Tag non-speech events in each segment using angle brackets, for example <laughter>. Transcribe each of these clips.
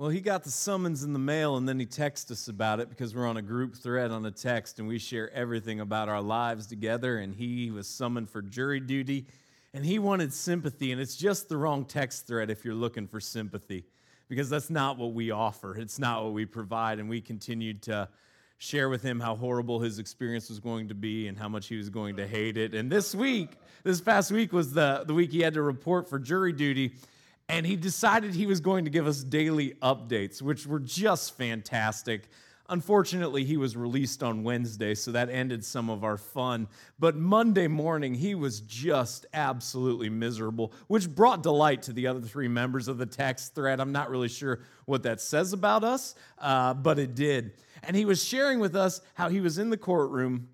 Well, he got the summons in the mail and then he texted us about it because we're on a group thread on a text and we share everything about our lives together. And he was summoned for jury duty and he wanted sympathy. And it's just the wrong text thread if you're looking for sympathy because that's not what we offer, it's not what we provide. And we continued to share with him how horrible his experience was going to be and how much he was going to hate it. And this week, this past week was the, the week he had to report for jury duty and he decided he was going to give us daily updates, which were just fantastic. Unfortunately, he was released on Wednesday, so that ended some of our fun. But Monday morning, he was just absolutely miserable, which brought delight to the other three members of the text thread. I'm not really sure what that says about us, uh, but it did. And he was sharing with us how he was in the courtroom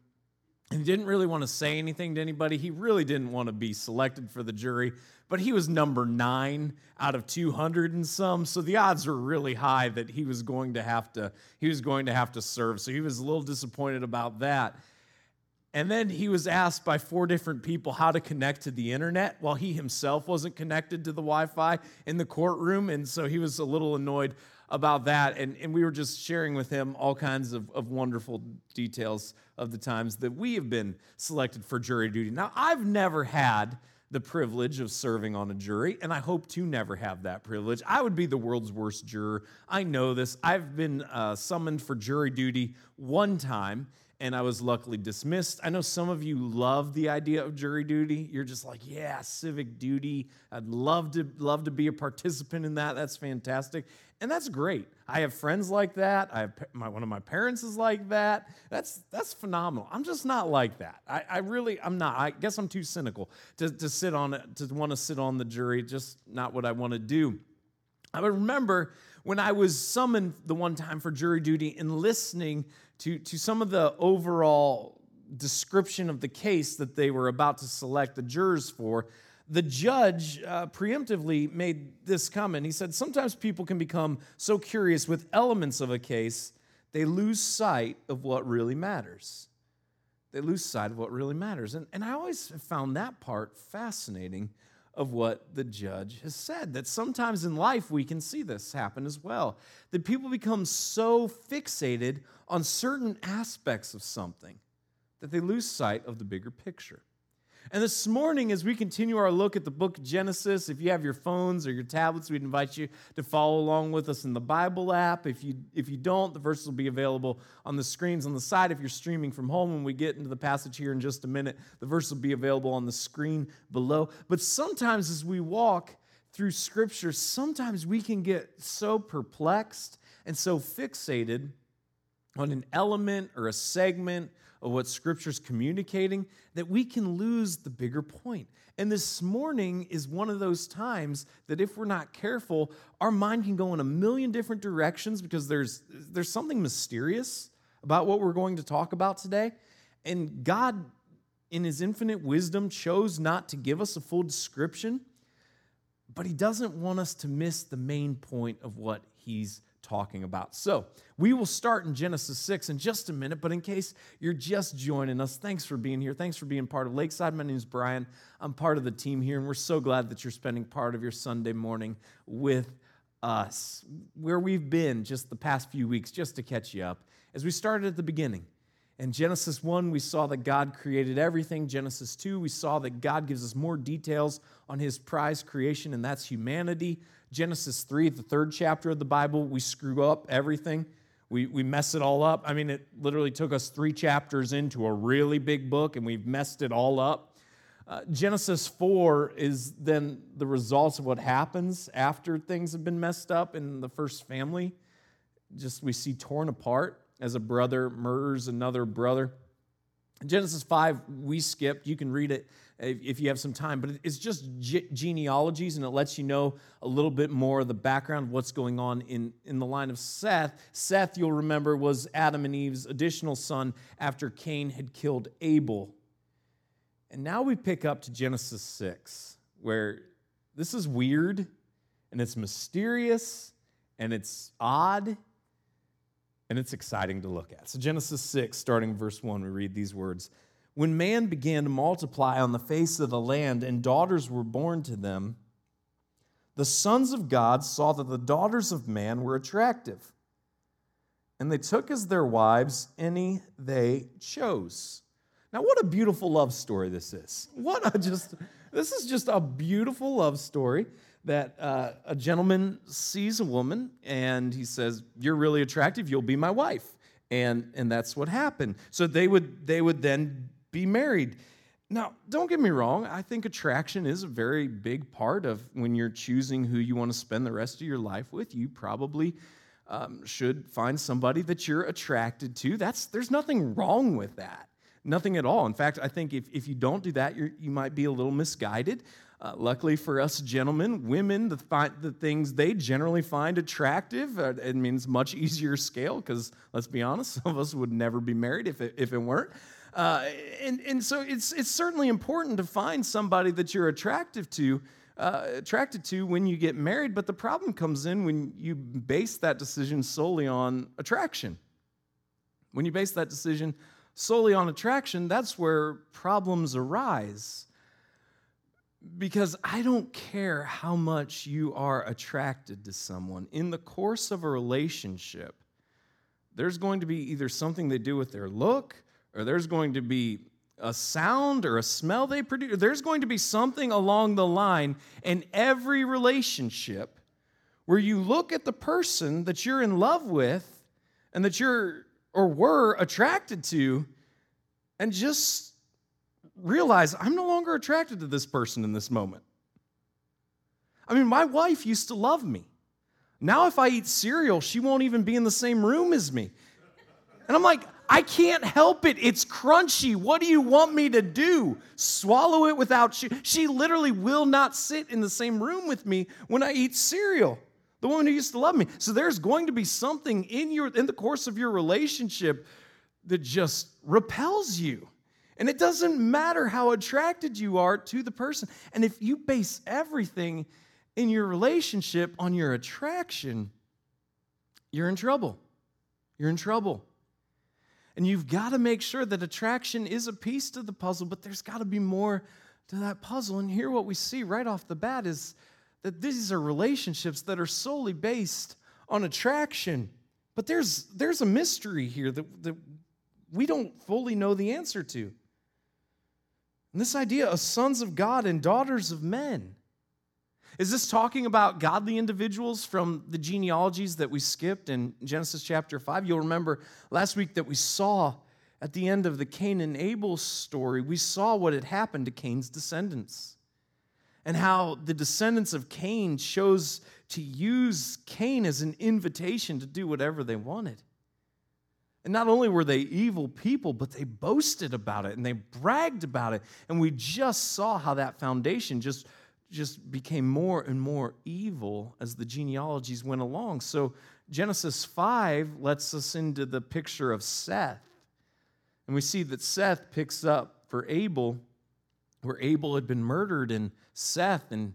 and he didn't really want to say anything to anybody. He really didn't want to be selected for the jury, but he was number nine out of 200 and some. So the odds were really high that he was going to have to, he was going to have to serve. So he was a little disappointed about that. And then he was asked by four different people how to connect to the internet while he himself wasn't connected to the Wi Fi in the courtroom. And so he was a little annoyed about that. And, and we were just sharing with him all kinds of, of wonderful details of the times that we have been selected for jury duty. Now, I've never had the privilege of serving on a jury, and I hope to never have that privilege. I would be the world's worst juror. I know this. I've been uh, summoned for jury duty one time, and I was luckily dismissed. I know some of you love the idea of jury duty. You're just like, yeah, civic duty. I'd love to love to be a participant in that. That's fantastic. And that's great. I have friends like that. I have my, one of my parents is like that. That's that's phenomenal. I'm just not like that. I, I really I'm not. I guess I'm too cynical to, to sit on it, to want to sit on the jury. Just not what I want to do. I remember when I was summoned the one time for jury duty and listening to, to some of the overall description of the case that they were about to select the jurors for, the judge uh, preemptively made this comment. He said, Sometimes people can become so curious with elements of a case, they lose sight of what really matters. They lose sight of what really matters. And, and I always found that part fascinating of what the judge has said. That sometimes in life we can see this happen as well. That people become so fixated on certain aspects of something that they lose sight of the bigger picture. And this morning, as we continue our look at the book Genesis, if you have your phones or your tablets, we'd invite you to follow along with us in the Bible app. If you, if you don't, the verses will be available on the screens on the side. If you're streaming from home, when we get into the passage here in just a minute, the verse will be available on the screen below. But sometimes as we walk through Scripture, sometimes we can get so perplexed and so fixated on an element or a segment of what Scripture's communicating that we can lose the bigger point. And this morning is one of those times that if we're not careful, our mind can go in a million different directions because there's, there's something mysterious about what we're going to talk about today. And God, in His infinite wisdom, chose not to give us a full description, but He doesn't want us to miss the main point of what He's talking about. So, we will start in Genesis 6 in just a minute, but in case you're just joining us, thanks for being here. Thanks for being part of Lakeside. My name is Brian. I'm part of the team here, and we're so glad that you're spending part of your Sunday morning with us. Where we've been just the past few weeks, just to catch you up, as we started at the beginning. In Genesis 1, we saw that God created everything. Genesis 2, we saw that God gives us more details on his prize creation, and that's humanity. Genesis 3, the third chapter of the Bible, we screw up everything. We, we mess it all up. I mean, it literally took us three chapters into a really big book, and we've messed it all up. Uh, Genesis 4 is then the results of what happens after things have been messed up in the first family. Just we see torn apart as a brother murders another brother. Genesis 5, we skipped. You can read it if you have some time, but it's just genealogies and it lets you know a little bit more of the background what's going on in, in the line of Seth. Seth, you'll remember, was Adam and Eve's additional son after Cain had killed Abel. And now we pick up to Genesis 6, where this is weird and it's mysterious and it's odd and it's exciting to look at. So, Genesis 6, starting verse 1, we read these words When man began to multiply on the face of the land and daughters were born to them, the sons of God saw that the daughters of man were attractive, and they took as their wives any they chose. Now, what a beautiful love story this is. What a just, this is just a beautiful love story that uh, a gentleman sees a woman and he says, You're really attractive, you'll be my wife. And, and that's what happened. So they would, they would then be married. Now, don't get me wrong, I think attraction is a very big part of when you're choosing who you want to spend the rest of your life with. You probably um, should find somebody that you're attracted to. That's, there's nothing wrong with that. Nothing at all. In fact, I think if, if you don't do that, you you might be a little misguided. Uh, luckily for us gentlemen, women, the, fi- the things they generally find attractive, uh, it means much easier scale because let's be honest, <laughs> some of us would never be married if it, if it weren't. Uh, and, and so it's, it's certainly important to find somebody that you're attractive to, uh, attracted to when you get married. But the problem comes in when you base that decision solely on attraction. When you base that decision solely on attraction, that's where problems arise. Because I don't care how much you are attracted to someone, in the course of a relationship, there's going to be either something they do with their look, or there's going to be a sound or a smell they produce. There's going to be something along the line in every relationship where you look at the person that you're in love with and that you're or were attracted to and just realize I'm no longer attracted to this person in this moment. I mean, my wife used to love me. Now, if I eat cereal, she won't even be in the same room as me. And I'm like, I can't help it. It's crunchy. What do you want me to do? Swallow it without she. She literally will not sit in the same room with me when I eat cereal. The woman who used to love me. So there's going to be something in your in the course of your relationship that just repels you. And it doesn't matter how attracted you are to the person. And if you base everything in your relationship on your attraction, you're in trouble. You're in trouble. And you've got to make sure that attraction is a piece to the puzzle, but there's got to be more to that puzzle. And here, what we see right off the bat is that these are relationships that are solely based on attraction. But there's, there's a mystery here that, that we don't fully know the answer to. And this idea of sons of God and daughters of men. Is this talking about godly individuals from the genealogies that we skipped in Genesis chapter 5? You'll remember last week that we saw at the end of the Cain and Abel story, we saw what had happened to Cain's descendants and how the descendants of Cain chose to use Cain as an invitation to do whatever they wanted. And not only were they evil people, but they boasted about it and they bragged about it. And we just saw how that foundation just just became more and more evil as the genealogies went along. So Genesis 5 lets us into the picture of Seth. And we see that Seth picks up for Abel, where Abel had been murdered, and Seth and,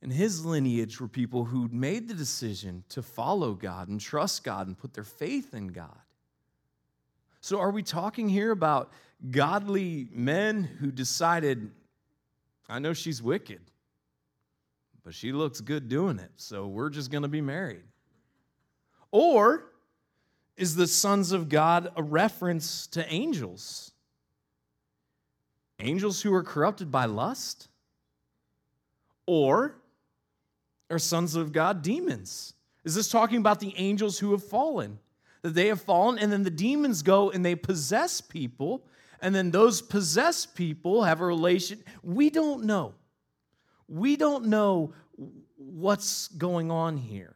and his lineage were people who'd made the decision to follow God and trust God and put their faith in God. So, are we talking here about godly men who decided, I know she's wicked, but she looks good doing it, so we're just going to be married. Or is the sons of God a reference to angels? Angels who are corrupted by lust? Or are sons of God demons? Is this talking about the angels who have fallen? That they have fallen, and then the demons go and they possess people and then those possessed people have a relation. We don't know. We don't know what's going on here.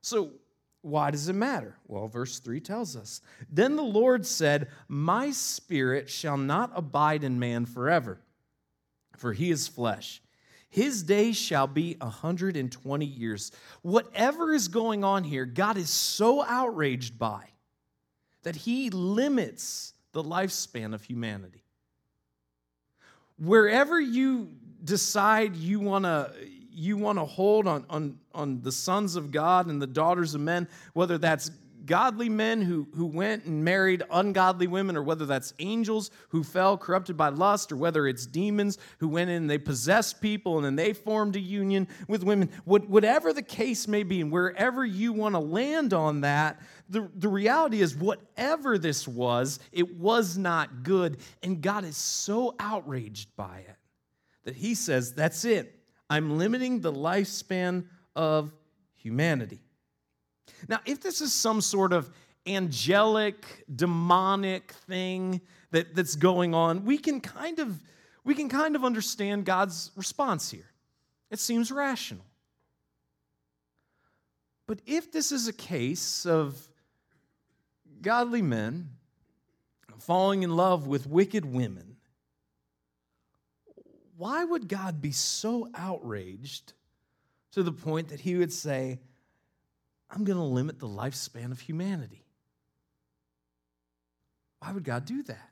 So, why does it matter? Well, verse 3 tells us Then the Lord said, My spirit shall not abide in man forever, for he is flesh. His days shall be 120 years. Whatever is going on here, God is so outraged by that he limits the lifespan of humanity. Wherever you decide you want to you want to hold on, on, on the sons of God and the daughters of men, whether that's godly men who, who went and married ungodly women, or whether that's angels who fell corrupted by lust, or whether it's demons who went in and they possessed people and then they formed a union with women. Whatever the case may be, and wherever you want to land on that, the, the reality is, whatever this was, it was not good. And God is so outraged by it that He says, That's it. I'm limiting the lifespan of humanity. Now, if this is some sort of angelic, demonic thing that, that's going on, we can kind of we can kind of understand God's response here. It seems rational. But if this is a case of godly men falling in love with wicked women, why would God be so outraged to the point that he would say, I'm going to limit the lifespan of humanity? Why would God do that?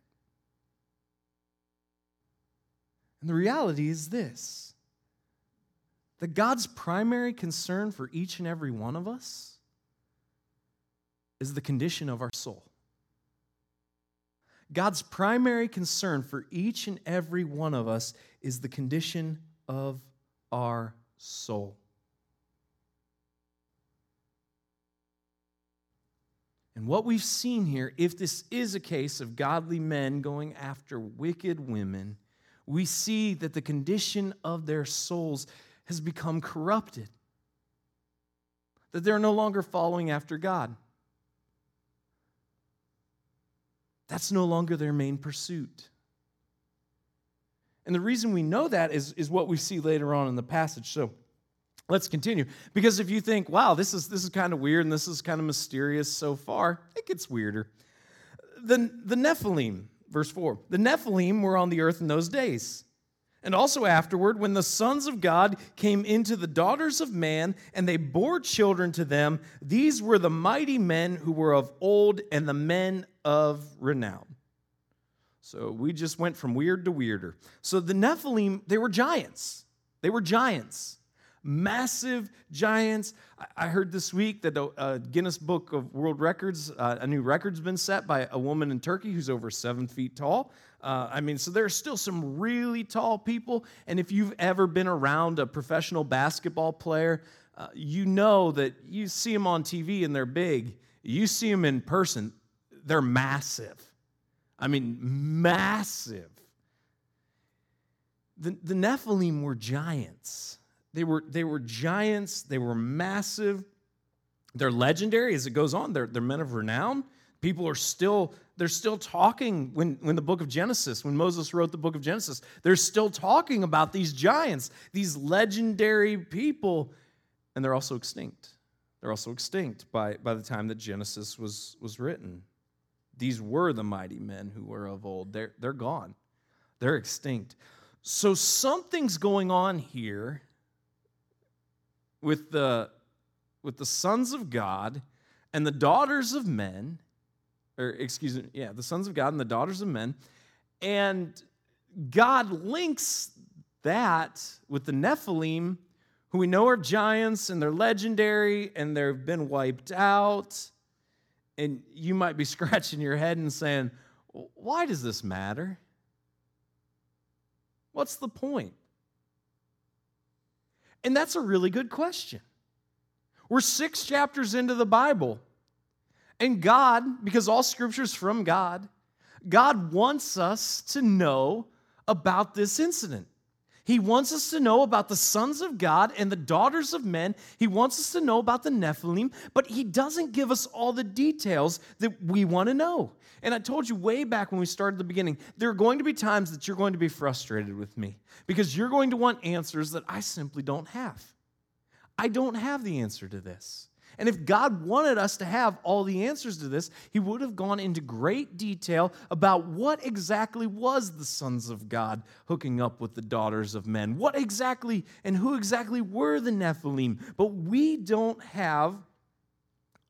And the reality is this that God's primary concern for each and every one of us is the condition of our soul. God's primary concern for each and every one of us is the condition of our soul. And what we've seen here, if this is a case of godly men going after wicked women, we see that the condition of their souls has become corrupted, that they're no longer following after God. That's no longer their main pursuit. And the reason we know that is, is what we see later on in the passage. So let's continue. Because if you think, wow, this is, this is kind of weird and this is kind of mysterious so far, it gets weirder. The, the Nephilim, verse 4, the Nephilim were on the earth in those days. And also afterward, when the sons of God came into the daughters of man, and they bore children to them, these were the mighty men who were of old and the men of renown. So we just went from weird to weirder. So the Nephilim, they were giants. They were giants, massive giants. I heard this week that a Guinness Book of World Records, uh, a new record's been set by a woman in Turkey who's over seven feet tall. Uh, I mean, so there are still some really tall people. And if you've ever been around a professional basketball player, uh, you know that you see them on TV and they're big. You see them in person, they're massive. I mean, massive. The, the Nephilim were giants. They were, they were giants, they were massive. They're legendary as it goes on, they're, they're men of renown. People are still, they're still talking when, when the book of Genesis, when Moses wrote the book of Genesis, they're still talking about these giants, these legendary people, and they're also extinct. They're also extinct by, by the time that Genesis was, was written. These were the mighty men who were of old. They're, they're gone, they're extinct. So something's going on here with the, with the sons of God and the daughters of men or excuse me, yeah, the sons of God and the daughters of men. And God links that with the Nephilim, who we know are giants and they're legendary and they've been wiped out. And you might be <laughs> scratching your head and saying, why does this matter? What's the point? And that's a really good question. We're six chapters into the Bible. And God, because all scripture is from God, God wants us to know about this incident. He wants us to know about the sons of God and the daughters of men. He wants us to know about the Nephilim, but he doesn't give us all the details that we want to know. And I told you way back when we started the beginning, there are going to be times that you're going to be frustrated with me because you're going to want answers that I simply don't have. I don't have the answer to this. And if God wanted us to have all the answers to this, He would have gone into great detail about what exactly was the sons of God hooking up with the daughters of men. What exactly and who exactly were the Nephilim? But we don't have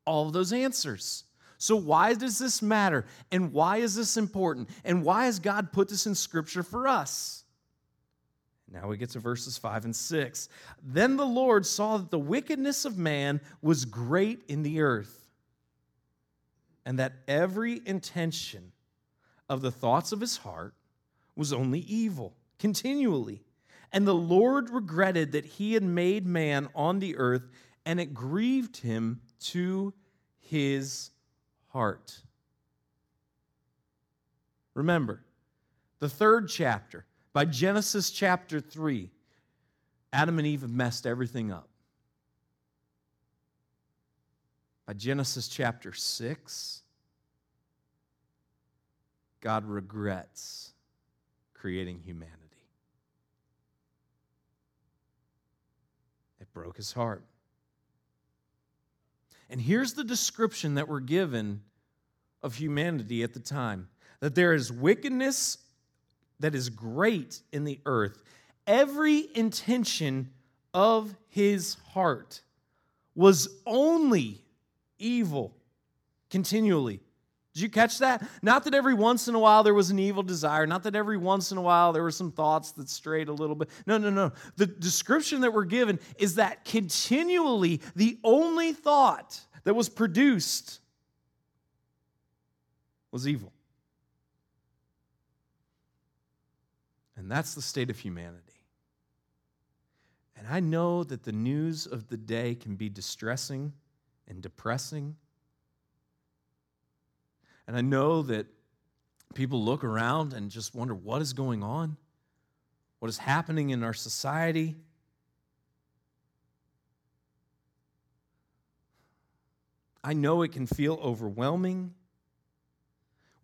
all those answers. So, why does this matter? And why is this important? And why has God put this in Scripture for us? Now we get to verses 5 and 6. Then the Lord saw that the wickedness of man was great in the earth. and that every intention of the thoughts of his heart was only evil continually. And the Lord regretted that he had made man on the earth, and it grieved him to his heart. Remember, the third chapter, by Genesis chapter 3, Adam and Eve have messed everything up. By Genesis chapter 6, God regrets creating humanity. It broke his heart. And here's the description that we're given of humanity at the time that there is wickedness that is great in the earth. Every intention of his heart was only evil continually. Did you catch that? Not that every once in a while there was an evil desire, not that every once in a while there were some thoughts that strayed a little bit. No, no, no. The description that we're given is that continually the only thought that was produced was evil. And that's the state of humanity. And I know that the news of the day can be distressing and depressing. And I know that people look around and just wonder what is going on, what is happening in our society. I know it can feel overwhelming.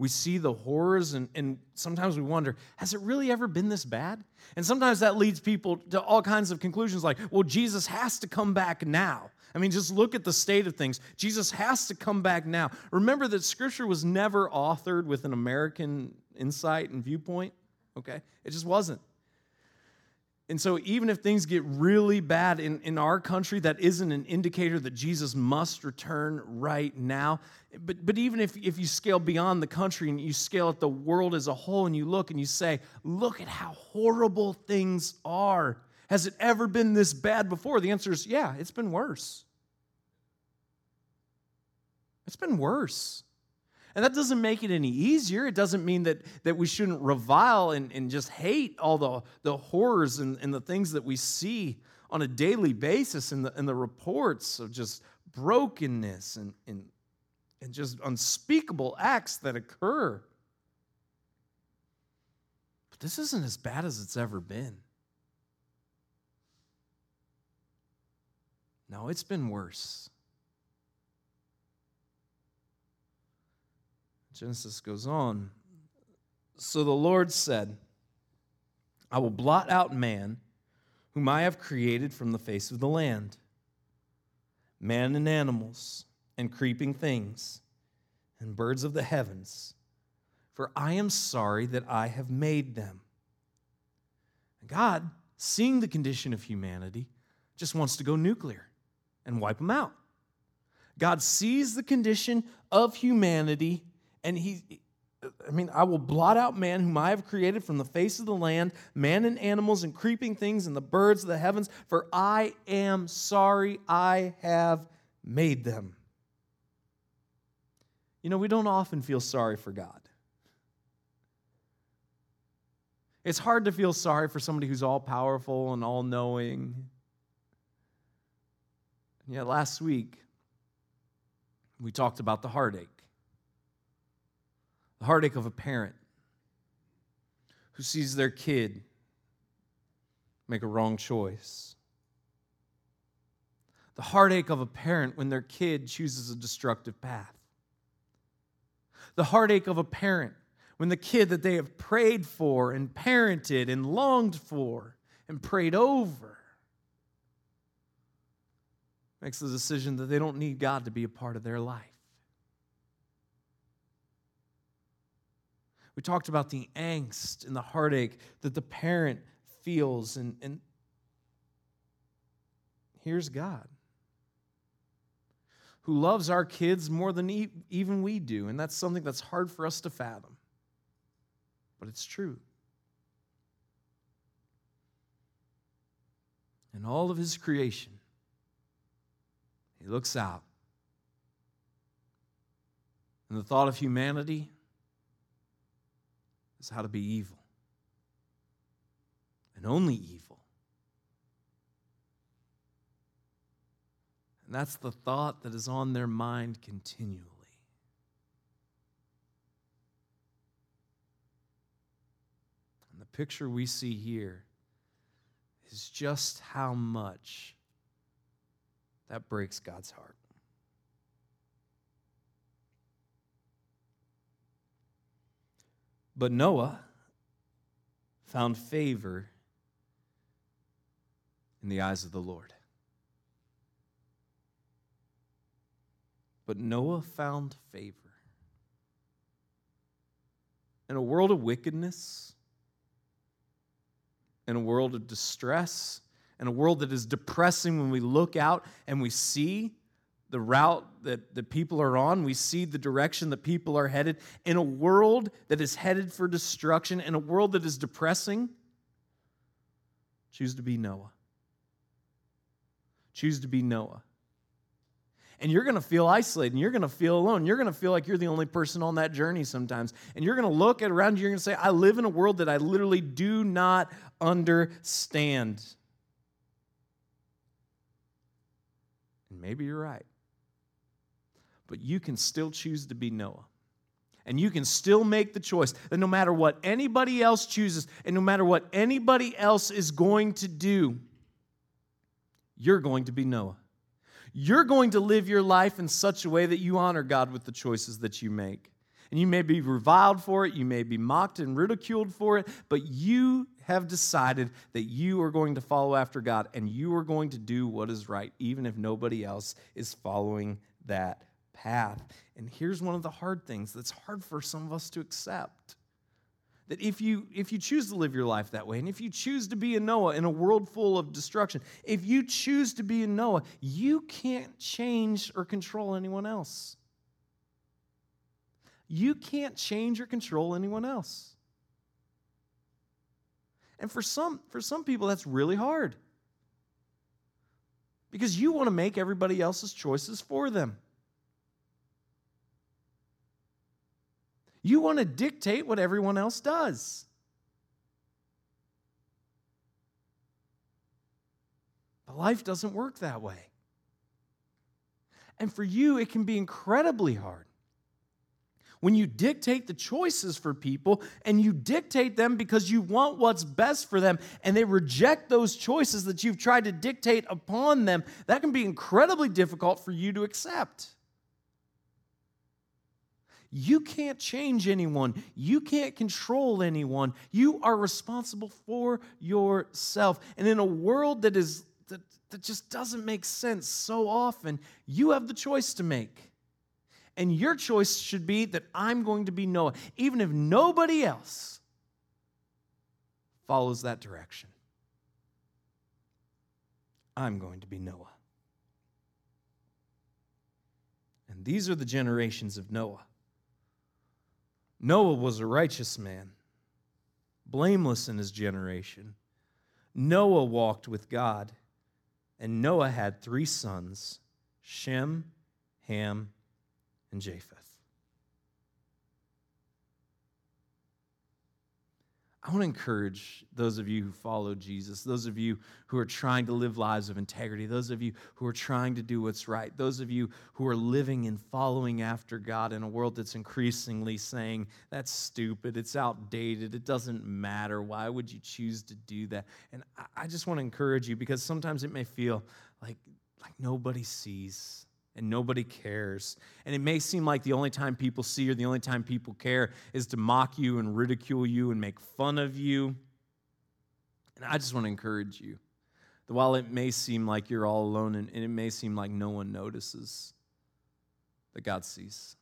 We see the horrors, and, and sometimes we wonder, has it really ever been this bad? And sometimes that leads people to all kinds of conclusions like, well, Jesus has to come back now. I mean, just look at the state of things. Jesus has to come back now. Remember that Scripture was never authored with an American insight and viewpoint, okay? It just wasn't. And so, even if things get really bad in, in our country, that isn't an indicator that Jesus must return right now. But, but even if, if you scale beyond the country and you scale at the world as a whole and you look and you say, look at how horrible things are. Has it ever been this bad before? The answer is yeah, it's been worse. It's been worse. And that doesn't make it any easier. It doesn't mean that, that we shouldn't revile and, and just hate all the, the horrors and, and the things that we see on a daily basis in the, in the reports of just brokenness and, and, and just unspeakable acts that occur. But this isn't as bad as it's ever been. No, it's been worse. Genesis goes on. So the Lord said, I will blot out man, whom I have created from the face of the land, man and animals, and creeping things, and birds of the heavens, for I am sorry that I have made them. God, seeing the condition of humanity, just wants to go nuclear and wipe them out. God sees the condition of humanity and he, I mean, I will blot out man whom I have created from the face of the land, man and animals and creeping things and the birds of the heavens, for I am sorry I have made them. You know, we don't often feel sorry for God. It's hard to feel sorry for somebody who's all powerful and all knowing. Yeah, last week we talked about the heartache the heartache of a parent who sees their kid make a wrong choice. The heartache of a parent when their kid chooses a destructive path. The heartache of a parent when the kid that they have prayed for and parented and longed for and prayed over makes the decision that they don't need God to be a part of their life. We talked about the angst and the heartache that the parent feels. And, and here's God who loves our kids more than even we do. And that's something that's hard for us to fathom. But it's true. In all of his creation, he looks out And the thought of humanity is how to be evil. And only evil. And that's the thought that is on their mind continually. And the picture we see here is just how much that breaks God's heart. But Noah found favor in the eyes of the Lord. But Noah found favor. In a world of wickedness, in a world of distress, in a world that is depressing when we look out and we see the route that the people are on, we see the direction that people are headed. In a world that is headed for destruction, in a world that is depressing, choose to be Noah. Choose to be Noah. And you're going to feel isolated and you're going to feel alone. You're going to feel like you're the only person on that journey sometimes. And you're going to look at around you, you're going to say, I live in a world that I literally do not understand. And maybe you're right but you can still choose to be Noah. And you can still make the choice that no matter what anybody else chooses and no matter what anybody else is going to do, you're going to be Noah. You're going to live your life in such a way that you honor God with the choices that you make. And you may be reviled for it, you may be mocked and ridiculed for it, but you have decided that you are going to follow after God and you are going to do what is right, even if nobody else is following that path. And here's one of the hard things that's hard for some of us to accept. That if you if you choose to live your life that way, and if you choose to be a Noah in a world full of destruction, if you choose to be a Noah, you can't change or control anyone else. You can't change or control anyone else. And for some, for some people, that's really hard. Because you want to make everybody else's choices for them. You want to dictate what everyone else does. But life doesn't work that way. And for you, it can be incredibly hard. When you dictate the choices for people and you dictate them because you want what's best for them and they reject those choices that you've tried to dictate upon them, that can be incredibly difficult for you to accept. You can't change anyone. You can't control anyone. You are responsible for yourself. And in a world that is that, that just doesn't make sense so often, you have the choice to make. And your choice should be that I'm going to be Noah, even if nobody else follows that direction. I'm going to be Noah. And these are the generations of Noah. Noah was a righteous man, blameless in his generation. Noah walked with God, and Noah had three sons Shem, Ham, and Japheth. I want to encourage those of you who follow Jesus, those of you who are trying to live lives of integrity, those of you who are trying to do what's right, those of you who are living and following after God in a world that's increasingly saying, that's stupid, it's outdated, it doesn't matter, why would you choose to do that? And I just want to encourage you because sometimes it may feel like, like nobody sees and nobody cares. And it may seem like the only time people see or the only time people care is to mock you and ridicule you and make fun of you. And I just want to encourage you that while it may seem like you're all alone and, it may seem like no one notices, that God sees.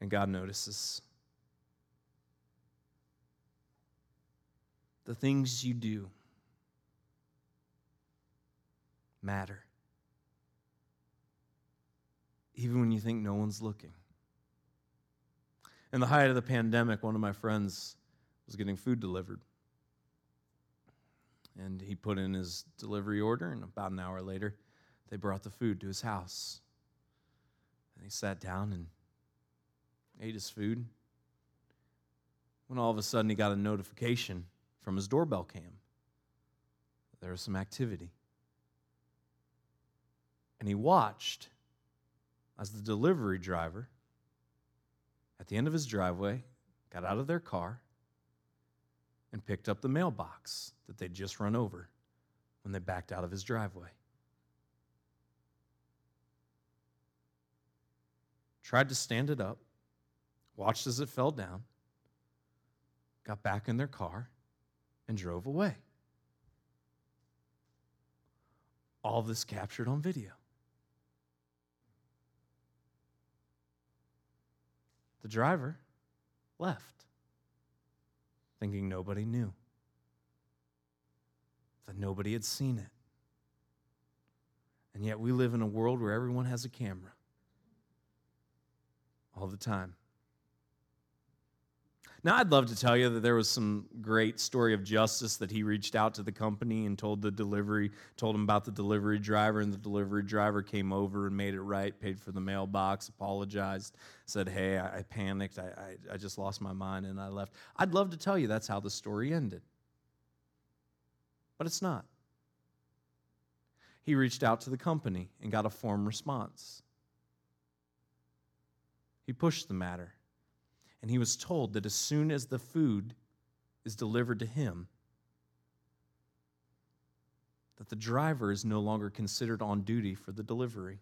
And God notices. The things you do matter. Even when you think no one's looking. In the height of the pandemic, one of my friends was getting food delivered. And he put in his delivery order, and about an hour later, they brought the food to his house. And he sat down and ate his food. When all of a sudden he got a notification from his doorbell cam. There was some activity. And he watched as the delivery driver at the end of his driveway got out of their car and picked up the mailbox that they'd just run over when they backed out of his driveway. Tried to stand it up, watched as it fell down, got back in their car, and drove away. All this captured on video. The driver left, thinking nobody knew, that nobody had seen it. And yet we live in a world where everyone has a camera all the time. Now, I'd love to tell you that there was some great story of justice that he reached out to the company and told the delivery, told him about the delivery driver, and the delivery driver came over and made it right, paid for the mailbox, apologized, said, Hey, I, panicked, I, I, I just lost my mind, and I left. I'd love to tell you that's how the story ended. But it's not. He reached out to the company and got a form response. He pushed the matter and he was told that as soon as the food is delivered to him, that the driver is no longer considered on duty for the delivery.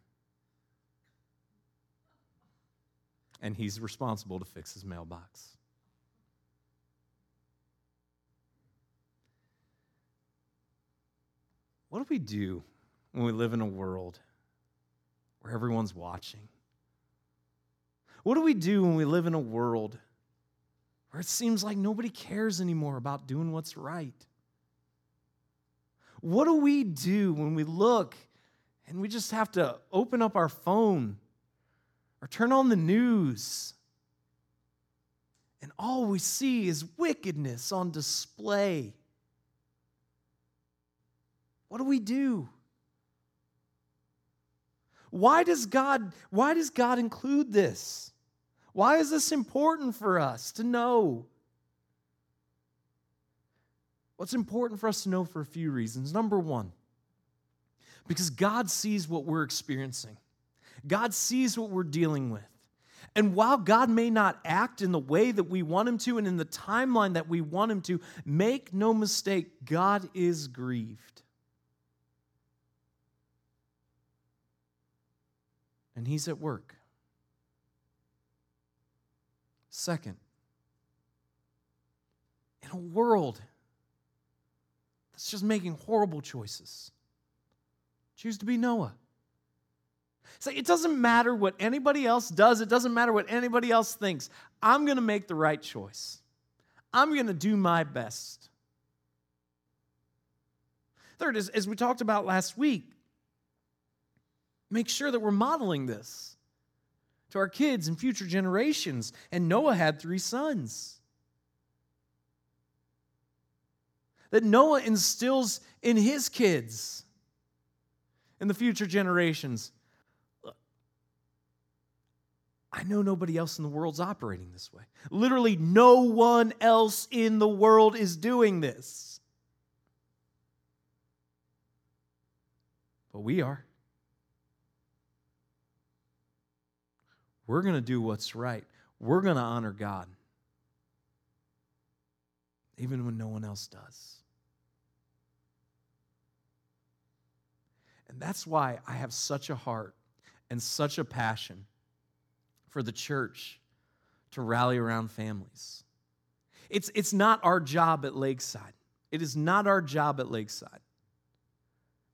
And he's responsible to fix his mailbox. What do we do when we live in a world where everyone's watching? What do we do when we live in a world where it seems like nobody cares anymore about doing what's right? What do we do when we look and we just have to open up our phone or turn on the news and all we see is wickedness on display? What do we do? Why does God why does God include this? Why is this important for us to know? What's important for us to know for a few reasons. Number one, because God sees what we're experiencing, God sees what we're dealing with. And while God may not act in the way that we want Him to and in the timeline that we want Him to, make no mistake, God is grieved. And He's at work. Second, in a world that's just making horrible choices, choose to be Noah. Say, it doesn't matter what anybody else does, it doesn't matter what anybody else thinks. I'm going to make the right choice. I'm going to do my best. Third, as, as we talked about last week, make sure that we're modeling this to our kids and future generations. And Noah had three sons. That Noah instills in his kids and the future generations. I know nobody else in the world's operating this way. Literally, no one else in the world is doing this. But we are. We're going to do what's right. We're going to honor God, even when no one else does. And that's why I have such a heart and such a passion for the church to rally around families. It's, it's not our job at Lakeside. It is not our job at Lakeside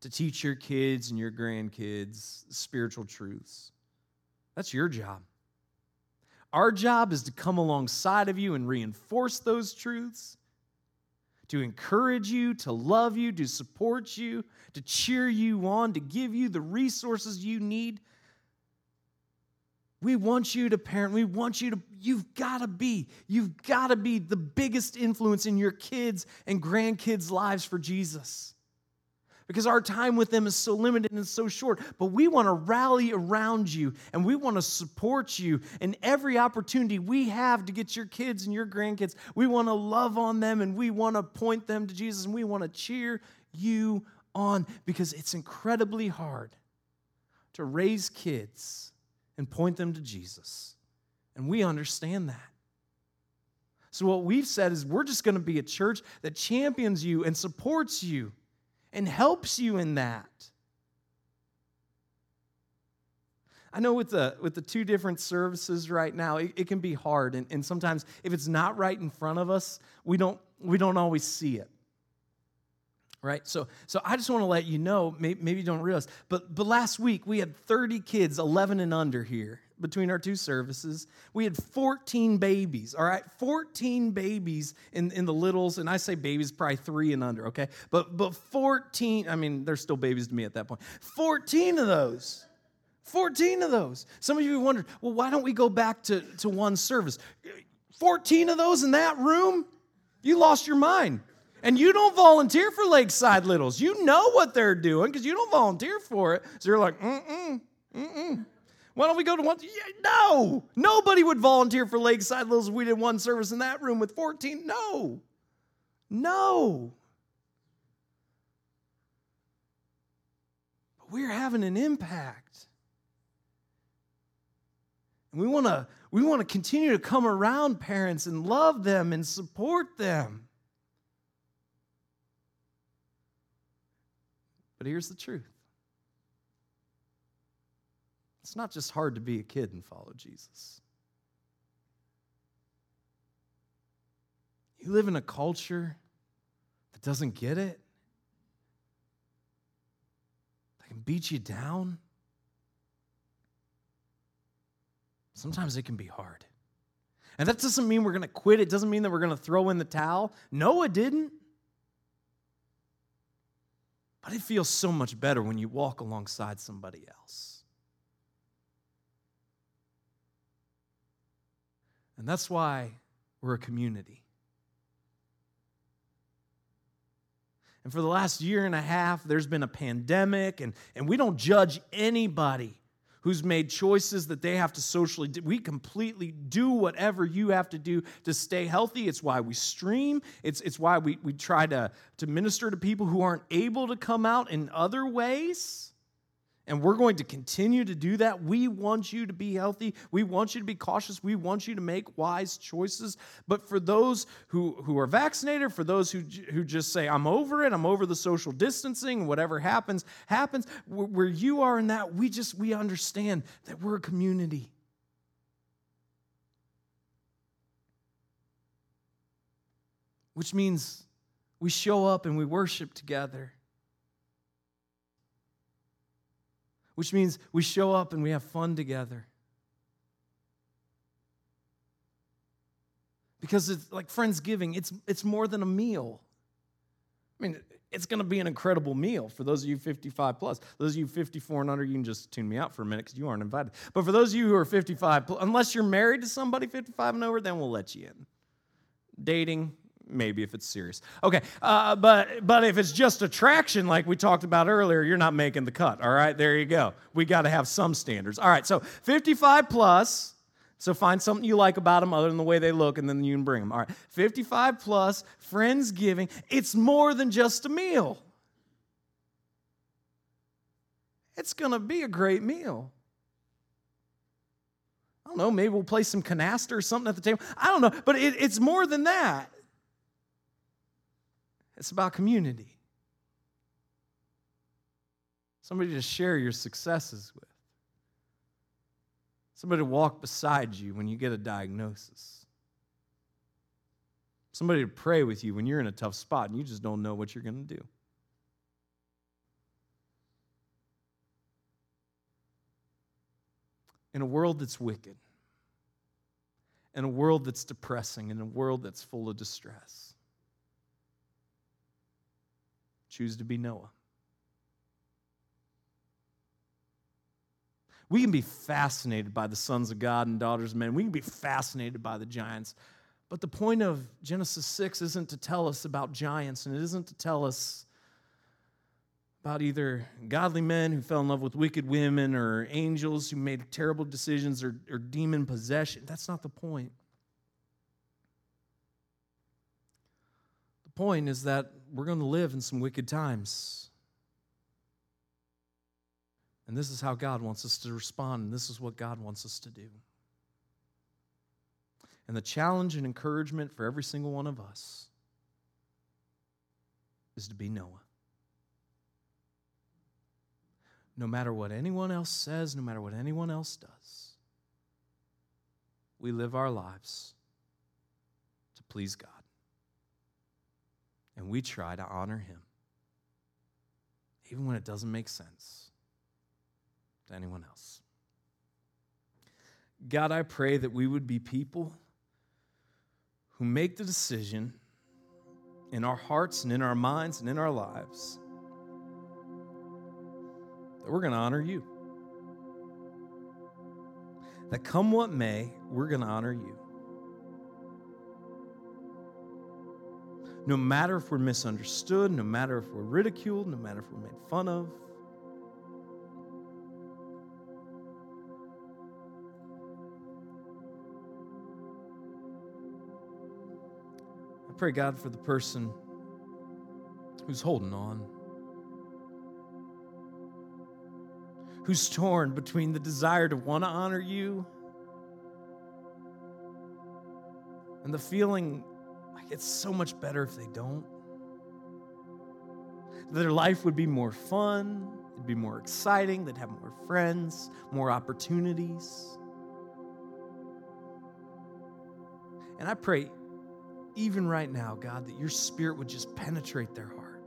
to teach your kids and your grandkids spiritual truths. That's your job. Our job is to come alongside of you and reinforce those truths, to encourage you, to love you, to support you, to cheer you on, to give you the resources you need. We want you to parent. We want you to, you've got to be, you've got to be the biggest influence in your kids' and grandkids' lives for Jesus. Because our time with them is so limited and so short. But we want to rally around you and we want to support you in every opportunity we have to get your kids and your grandkids. We want to love on them and we want to point them to Jesus and we want to cheer you on because it's incredibly hard to raise kids and point them to Jesus. And we understand that. So, what we've said is we're just going to be a church that champions you and supports you and helps you in that. I know with the with the two different services right now, it, it can be hard, and, and sometimes if it's not right in front of us, we don't we don't always see it. Right? So so I just want to let you know, maybe, maybe you don't realize, but but last week we had 30 kids 11 and under here between our two services. We had 14 babies, all right? 14 babies in, in the littles, and I say babies, probably three and under, okay? But but 14, I mean, they're still babies to me at that point. 14 of those. 14 of those. Some of you wondered, well, why don't we go back to, to one service? 14 of those in that room? You lost your mind. And you don't volunteer for Lakeside Littles. You know what they're doing because you don't volunteer for it. So you're like, mm mm. Why don't we go to one? Yeah, no, nobody would volunteer for Lakeside Littles if we did one service in that room with 14. No, no. But we're having an impact. And we want to we want to continue to come around parents and love them and support them. But here's the truth. It's not just hard to be a kid and follow Jesus. You live in a culture that doesn't get it, that can beat you down. Sometimes it can be hard. And that doesn't mean we're going to quit. It doesn't mean that we're going to throw in the towel. No, it didn't. But it feels so much better when you walk alongside somebody else. And that's why we're a community. And for the last year and a half, there's been a pandemic, and, and we don't judge anybody who's made choices that they have to socially do. We completely do whatever you have to do to stay healthy. It's why we stream. It's, it's why we, we try to, to minister to people who aren't able to come out in other ways. And we're going to continue to do that. We want you to be healthy. We want you to be cautious. We want you to make wise choices. But for those who, who are vaccinated, for those who, who just say, I'm over it, I'm over the social distancing, whatever happens, happens, where you are in that, we just, we understand that we're a community. Which means we show up and we worship together. Which means we show up and we have fun together. Because it's like Friendsgiving, it's, it's more than a meal. I mean, it's going to be an incredible meal for those of you 55 plus. Those of you 54 and under, you can just tune me out for a minute because you aren't invited. But for those of you who are 55, plus, unless you're married to somebody 55 and over, then we'll let you in. Dating, maybe if it's serious. Okay, uh, but but if it's just attraction, like we talked about earlier, you're not making the cut. All right, there you go. We got to have some standards. All right, so 55 plus. So find something you like about them other than the way they look, and then you can bring them. All right, 55 plus, friends giving. It's more than just a meal. It's gonna be a great meal. I don't know, maybe we'll play some canasta or something at the table. I don't know, but it, it's more than that. It's about community. Somebody to share your successes with. Somebody to walk beside you when you get a diagnosis. Somebody to pray with you when you're in a tough spot and you just don't know what you're going to do. In a world that's wicked, in a world that's depressing, in a world that's full of distress, choose to be Noah. We can be fascinated by the sons of God and daughters of men. We can be fascinated by the giants. But the point of Genesis 6 isn't to tell us about giants, and it isn't to tell us about either godly men who fell in love with wicked women or angels who made terrible decisions or, or demon possession. That's not the point. The point is that we're going to live in some wicked times. And this is how God wants us to respond, and this is what God wants us to do. And the challenge and encouragement for every single one of us is to be Noah. No matter what anyone else says, no matter what anyone else does, we live our lives to please God. And we try to honor Him, even when it doesn't make sense to anyone else. God, I pray that we would be people who make the decision in our hearts and in our minds and in our lives that we're going to honor you. That come what may, we're going to honor you. No matter if we're misunderstood, no matter if we're ridiculed, no matter if we're made fun of. I pray, God, for the person who's holding on, who's torn between the desire to want to honor you and the feeling like it's so much better if they don't. Their life would be more fun, it'd be more exciting, they'd have more friends, more opportunities. And I pray, even right now, God, that your spirit would just penetrate their heart.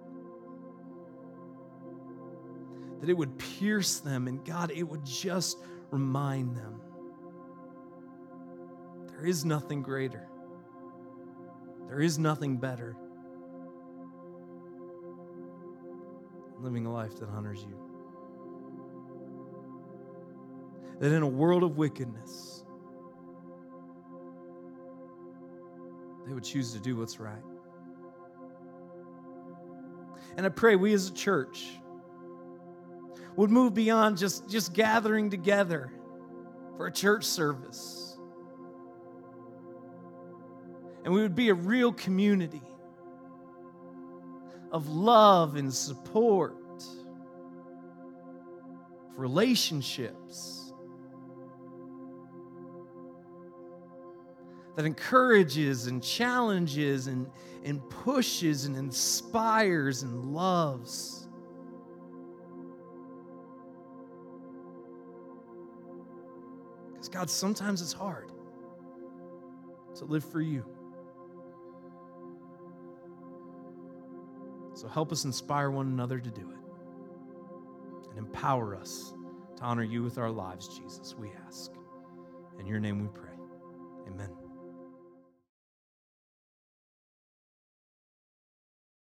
That it would pierce them, and God, it would just remind them there is nothing greater. There is nothing better living a life that honors you. That in a world of wickedness, they would choose to do what's right. And I pray we as a church would move beyond just, just gathering together for a church service and we would be a real community of love and support, relationships that encourages and challenges and, and pushes and inspires and loves. Because, God, sometimes it's hard to live for you. So help us inspire one another to do it and empower us to honor you with our lives, Jesus, we ask. In your name we pray. Amen.